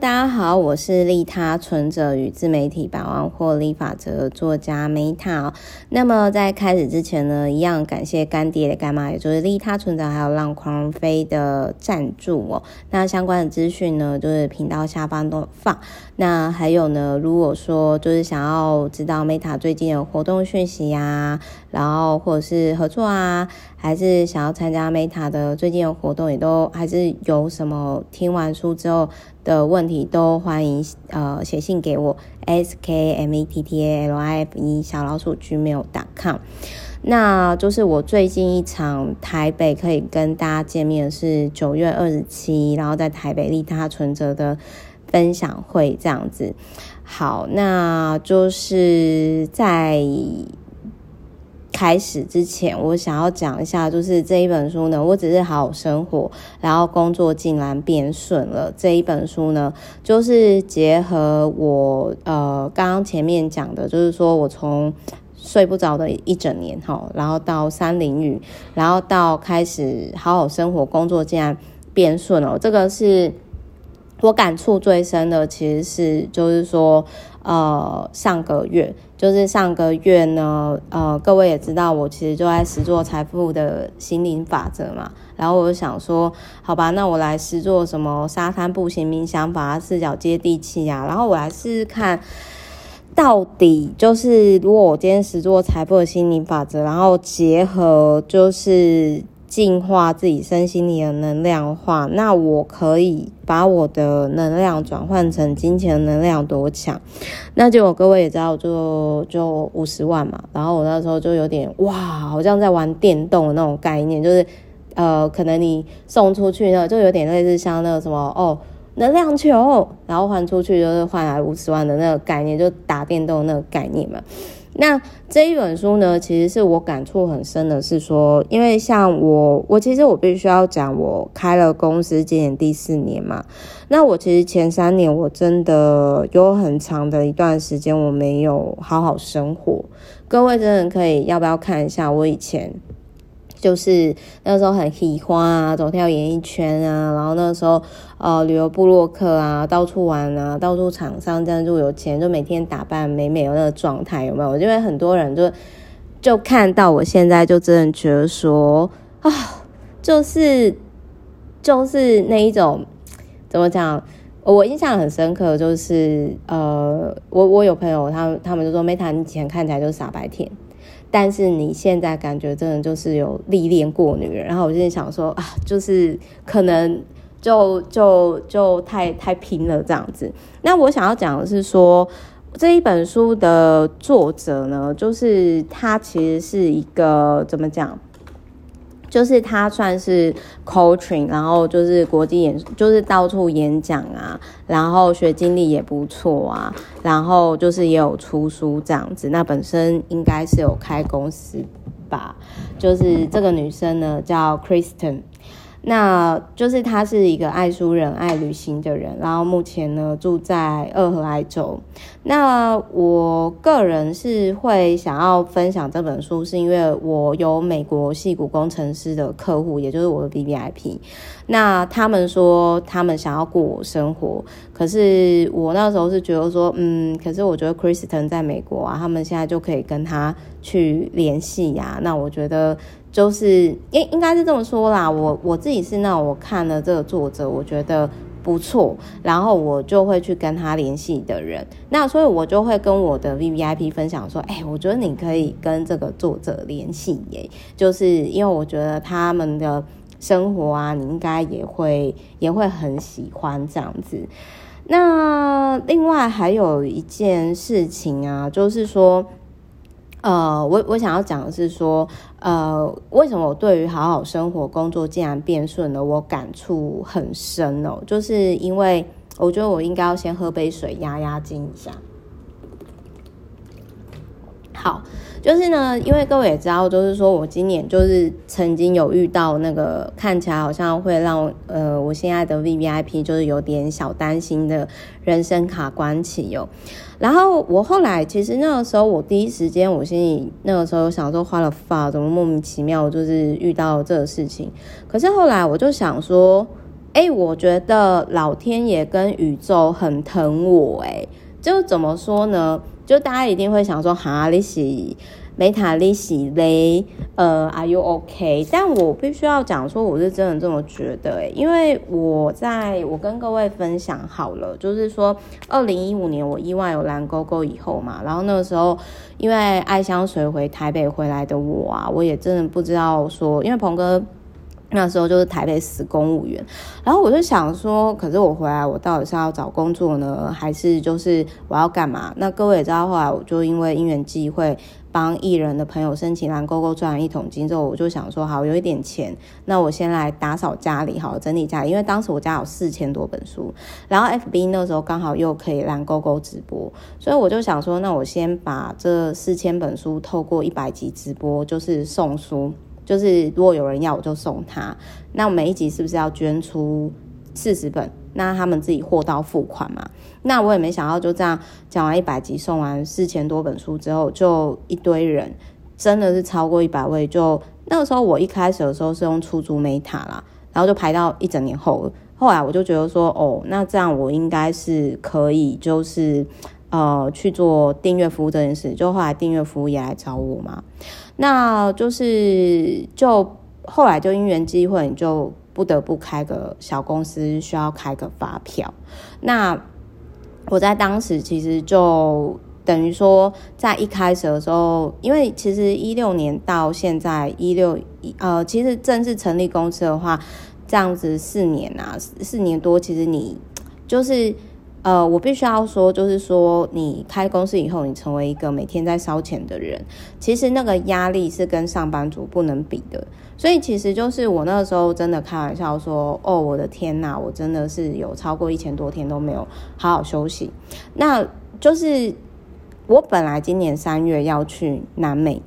大家好，我是利他存折与自媒体百万获利法则作家 Meta。那么在开始之前呢，一样感谢干爹的干妈，也就是利他存折还有让狂飞的赞助哦。那相关的资讯呢，就是频道下方都放。那还有呢，如果说就是想要知道 Meta 最近有活动讯息呀、啊，然后或者是合作啊，还是想要参加 Meta 的最近的活动，也都还是有什么听完书之后的问题，都欢迎呃写信给我 s k m e t t a l i f e 小老鼠 gmail.com。那就是我最近一场台北可以跟大家见面是九月二十七，然后在台北利他存折的。分享会这样子，好，那就是在开始之前，我想要讲一下，就是这一本书呢，我只是好好生活，然后工作竟然变顺了。这一本书呢，就是结合我呃刚刚前面讲的，就是说我从睡不着的一整年哈，然后到三淋雨，然后到开始好好生活，工作竟然变顺了，这个是。我感触最深的其实是，就是说，呃，上个月，就是上个月呢，呃，各位也知道，我其实就在实作财富的心灵法则嘛。然后我就想说，好吧，那我来实作什么沙滩步行冥想法、四脚接地气呀。然后我来试试看，到底就是如果我今天实作财富的心灵法则，然后结合就是。净化自己身心里的能量化，那我可以把我的能量转换成金钱能量多强？那结果各位也知道就，就五十万嘛。然后我那时候就有点哇，好像在玩电动的那种概念，就是呃，可能你送出去呢，就有点类似像那个什么哦，能量球，然后换出去就是换来五十万的那个概念，就打电动那个概念嘛。那这一本书呢，其实是我感触很深的，是说，因为像我，我其实我必须要讲，我开了公司今年第四年嘛，那我其实前三年我真的有很长的一段时间我没有好好生活，各位真的可以要不要看一下我以前。就是那时候很喜欢啊，走跳演艺圈啊，然后那时候呃旅游部落客啊，到处玩啊，到处厂商这样就有钱，就每天打扮美美的那个状态有没有？因为很多人就就看到我现在就真的觉得说啊，就是就是那一种怎么讲？我印象很深刻，就是呃，我我有朋友他他们就说，Meta 你以前看起来就是傻白甜。但是你现在感觉真的就是有历练过女人，然后我就想说啊，就是可能就就就太太拼了这样子。那我想要讲的是说，这一本书的作者呢，就是他其实是一个怎么讲？就是她算是 coaching，然后就是国际演，就是到处演讲啊，然后学经历也不错啊，然后就是也有出书这样子。那本身应该是有开公司吧？就是这个女生呢叫 Kristen。那就是他是一个爱书人、爱旅行的人，然后目前呢住在俄亥俄州。那我个人是会想要分享这本书，是因为我有美国戏骨工程师的客户，也就是我的 VVIP。那他们说他们想要过我生活，可是我那时候是觉得说，嗯，可是我觉得 Kristen 在美国啊，他们现在就可以跟他去联系呀。那我觉得。就是应应该是这么说啦，我我自己是那我看了这个作者，我觉得不错，然后我就会去跟他联系的人，那所以我就会跟我的 VVIP 分享说，哎，我觉得你可以跟这个作者联系耶，就是因为我觉得他们的生活啊，你应该也会也会很喜欢这样子。那另外还有一件事情啊，就是说。呃，我我想要讲的是说，呃，为什么我对于好好生活、工作竟然变顺了，我感触很深哦，就是因为我觉得我应该要先喝杯水压压惊一下。好。就是呢，因为各位也知道，就是说我今年就是曾经有遇到那个看起来好像会让呃我现在的 VVIP 就是有点小担心的人生卡关期哦。然后我后来其实那个时候我第一时间我心里那个时候想说花了发怎么莫名其妙就是遇到这个事情。可是后来我就想说，哎，我觉得老天爷跟宇宙很疼我，哎，就怎么说呢？就大家一定会想说，哈利西。梅塔利喜嘞，呃，Are you OK？但我必须要讲说，我是真的这么觉得诶，因为我在我跟各位分享好了，就是说，二零一五年我意外有蓝勾勾以后嘛，然后那个时候因为爱香水回台北回来的我啊，我也真的不知道说，因为鹏哥。那时候就是台北死公务员，然后我就想说，可是我回来，我到底是要找工作呢，还是就是我要干嘛？那各位也知道，后来我就因为因缘际会，帮艺人的朋友申请蓝勾勾赚一桶金之后，我就想说，好，有一点钱，那我先来打扫家里，好，整理家里，因为当时我家有四千多本书，然后 FB 那时候刚好又可以蓝勾勾直播，所以我就想说，那我先把这四千本书透过一百集直播，就是送书。就是如果有人要，我就送他。那我每一集是不是要捐出四十本？那他们自己货到付款嘛。那我也没想到，就这样讲完一百集，送完四千多本书之后，就一堆人，真的是超过一百位。就那个时候，我一开始的时候是用出租 Meta 啦，然后就排到一整年后。后来我就觉得说，哦，那这样我应该是可以，就是呃去做订阅服务这件事。就后来订阅服务也来找我嘛。那就是，就后来就因缘机会，你就不得不开个小公司，需要开个发票。那我在当时其实就等于说，在一开始的时候，因为其实一六年到现在一六一呃，其实正式成立公司的话，这样子四年啊，四年多，其实你就是。呃，我必须要说，就是说，你开公司以后，你成为一个每天在烧钱的人，其实那个压力是跟上班族不能比的。所以，其实就是我那个时候真的开玩笑说：“哦，我的天呐，我真的是有超过一千多天都没有好好休息。”那就是我本来今年三月要去南美，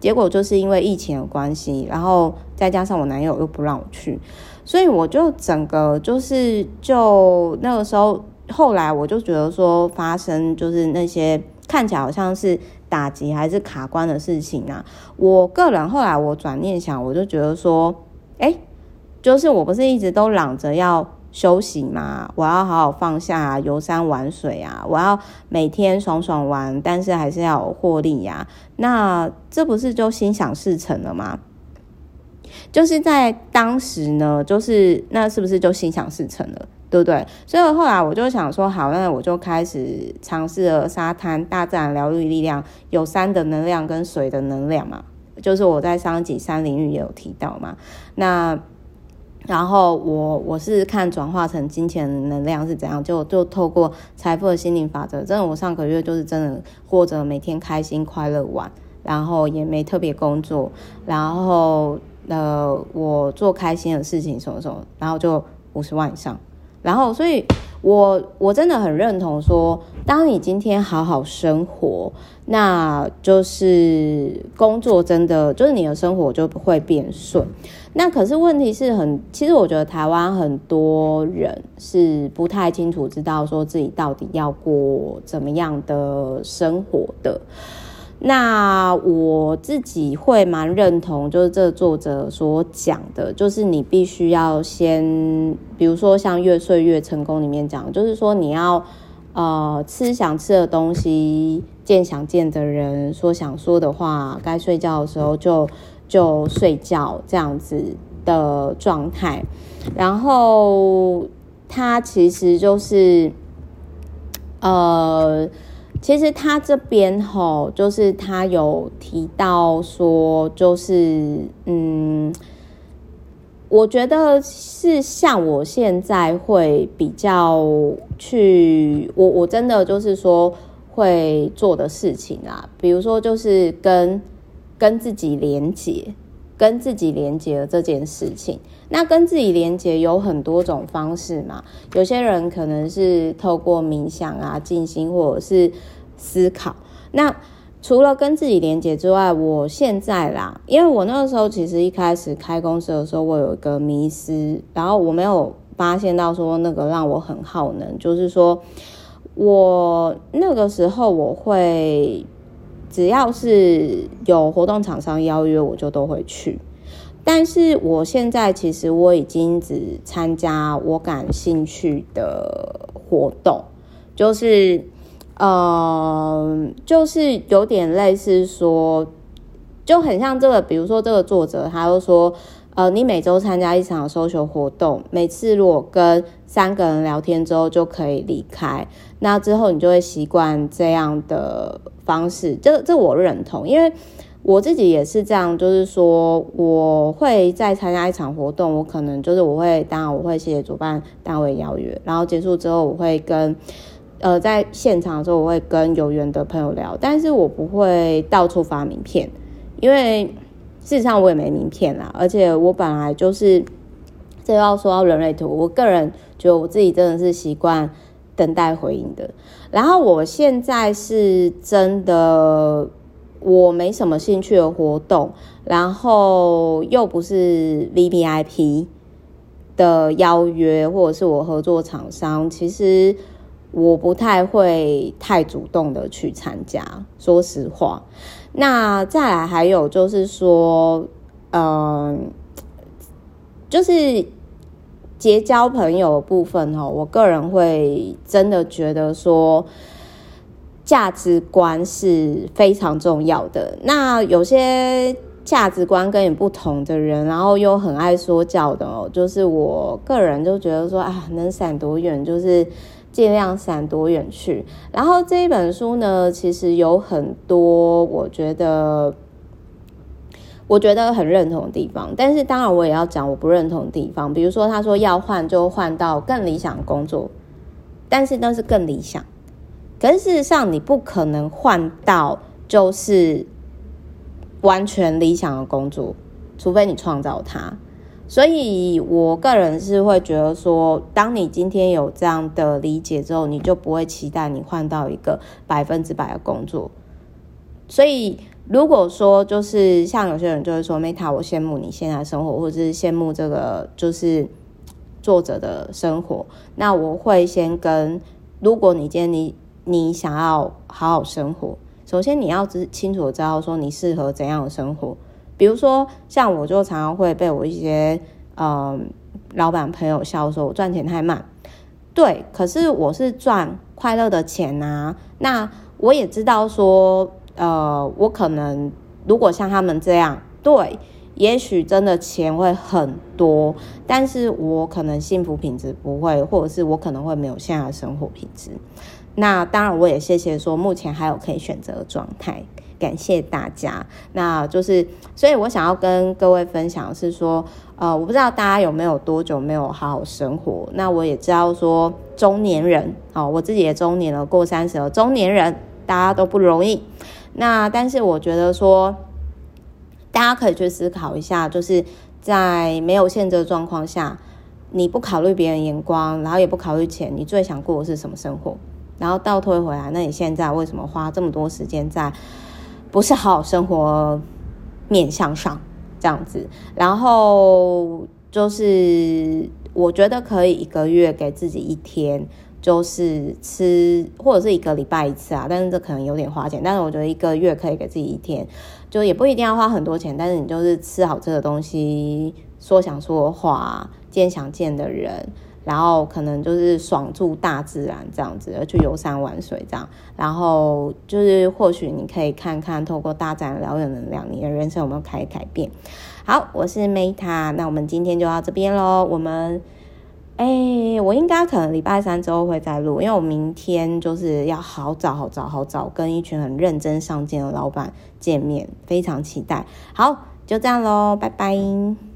结果就是因为疫情的关系，然后再加上我男友又不让我去，所以我就整个就是就那个时候。后来我就觉得说，发生就是那些看起来好像是打击还是卡关的事情啊。我个人后来我转念想，我就觉得说，哎，就是我不是一直都嚷着要休息嘛？我要好好放下，游山玩水啊，我要每天爽爽玩，但是还是要有获利呀。那这不是就心想事成了吗？就是在当时呢，就是那是不是就心想事成了？对不对？所以后来我就想说，好，那我就开始尝试了沙滩、大自然疗愈力量，有山的能量跟水的能量嘛，就是我在上一集山领域也有提到嘛。那然后我我是看转化成金钱能量是怎样，就就透过财富的心灵法则，真的我上个月就是真的或者每天开心快乐玩，然后也没特别工作，然后呃我做开心的事情什么什么，然后就五十万以上。然后，所以我我真的很认同说，当你今天好好生活，那就是工作真的就是你的生活就会变顺。那可是问题是很，其实我觉得台湾很多人是不太清楚知道说自己到底要过怎么样的生活的。那我自己会蛮认同，就是这作者所讲的，就是你必须要先，比如说像《越睡越成功》里面讲，就是说你要呃吃想吃的东西，见想见的人，说想说的话，该睡觉的时候就就睡觉，这样子的状态。然后他其实就是呃。其实他这边吼，就是他有提到说，就是嗯，我觉得是像我现在会比较去，我我真的就是说会做的事情啊，比如说就是跟跟自己连接，跟自己连接的这件事情。那跟自己连接有很多种方式嘛，有些人可能是透过冥想啊、静心或者是思考。那除了跟自己连接之外，我现在啦，因为我那个时候其实一开始开公司的时候，我有一个迷思，然后我没有发现到说那个让我很耗能，就是说我那个时候我会只要是有活动厂商邀约，我就都会去。但是我现在其实我已经只参加我感兴趣的活动，就是呃，就是有点类似说，就很像这个，比如说这个作者，他就说，呃，你每周参加一场 social 活动，每次如果跟三个人聊天之后就可以离开，那之后你就会习惯这样的方式，这这我认同，因为。我自己也是这样，就是说，我会再参加一场活动，我可能就是我会，当然我会谢谢主办单位邀约，然后结束之后，我会跟，呃，在现场的时候，我会跟有缘的朋友聊，但是我不会到处发名片，因为事实上我也没名片啦，而且我本来就是，这要说到人类图，我个人觉得我自己真的是习惯等待回应的，然后我现在是真的。我没什么兴趣的活动，然后又不是 VVIP 的邀约，或者是我合作厂商，其实我不太会太主动的去参加。说实话，那再来还有就是说，嗯、就是结交朋友的部分哦，我个人会真的觉得说。价值观是非常重要的。那有些价值观跟你不同的人，然后又很爱说教的哦，就是我个人就觉得说啊，能闪多远就是尽量闪多远去。然后这一本书呢，其实有很多我觉得我觉得很认同的地方，但是当然我也要讲我不认同的地方。比如说他说要换就换到更理想的工作，但是那是更理想。可是事实上，你不可能换到就是完全理想的工作，除非你创造它。所以我个人是会觉得说，当你今天有这样的理解之后，你就不会期待你换到一个百分之百的工作。所以如果说就是像有些人就会说，Meta，我羡慕你现在生活，或者是羡慕这个就是作者的生活，那我会先跟，如果你今天你。你想要好好生活，首先你要知清楚知道说你适合怎样的生活。比如说，像我就常常会被我一些呃老板朋友笑说，我赚钱太慢。对，可是我是赚快乐的钱呐、啊。那我也知道说，呃，我可能如果像他们这样，对，也许真的钱会很多，但是我可能幸福品质不会，或者是我可能会没有现在的生活品质。那当然，我也谢谢说目前还有可以选择的状态，感谢大家。那就是，所以我想要跟各位分享是说，呃，我不知道大家有没有多久没有好好生活。那我也知道说中年人，哦，我自己也中年了，过三十了，中年人大家都不容易。那但是我觉得说，大家可以去思考一下，就是在没有限制的状况下，你不考虑别人眼光，然后也不考虑钱，你最想过的是什么生活？然后倒推回来，那你现在为什么花这么多时间在不是好好生活面向上这样子？然后就是我觉得可以一个月给自己一天，就是吃或者是一个礼拜一次啊，但是这可能有点花钱。但是我觉得一个月可以给自己一天，就也不一定要花很多钱，但是你就是吃好这个东西，说想说的话，见想见的人。然后可能就是爽住大自然这样子，而去游山玩水这样。然后就是或许你可以看看，透过大自然疗愈能量，你的人生有没有开改变？好，我是 Meta，那我们今天就到这边喽。我们，哎，我应该可能礼拜三之后会再录，因为我明天就是要好早好早好早跟一群很认真上进的老板见面，非常期待。好，就这样喽，拜拜。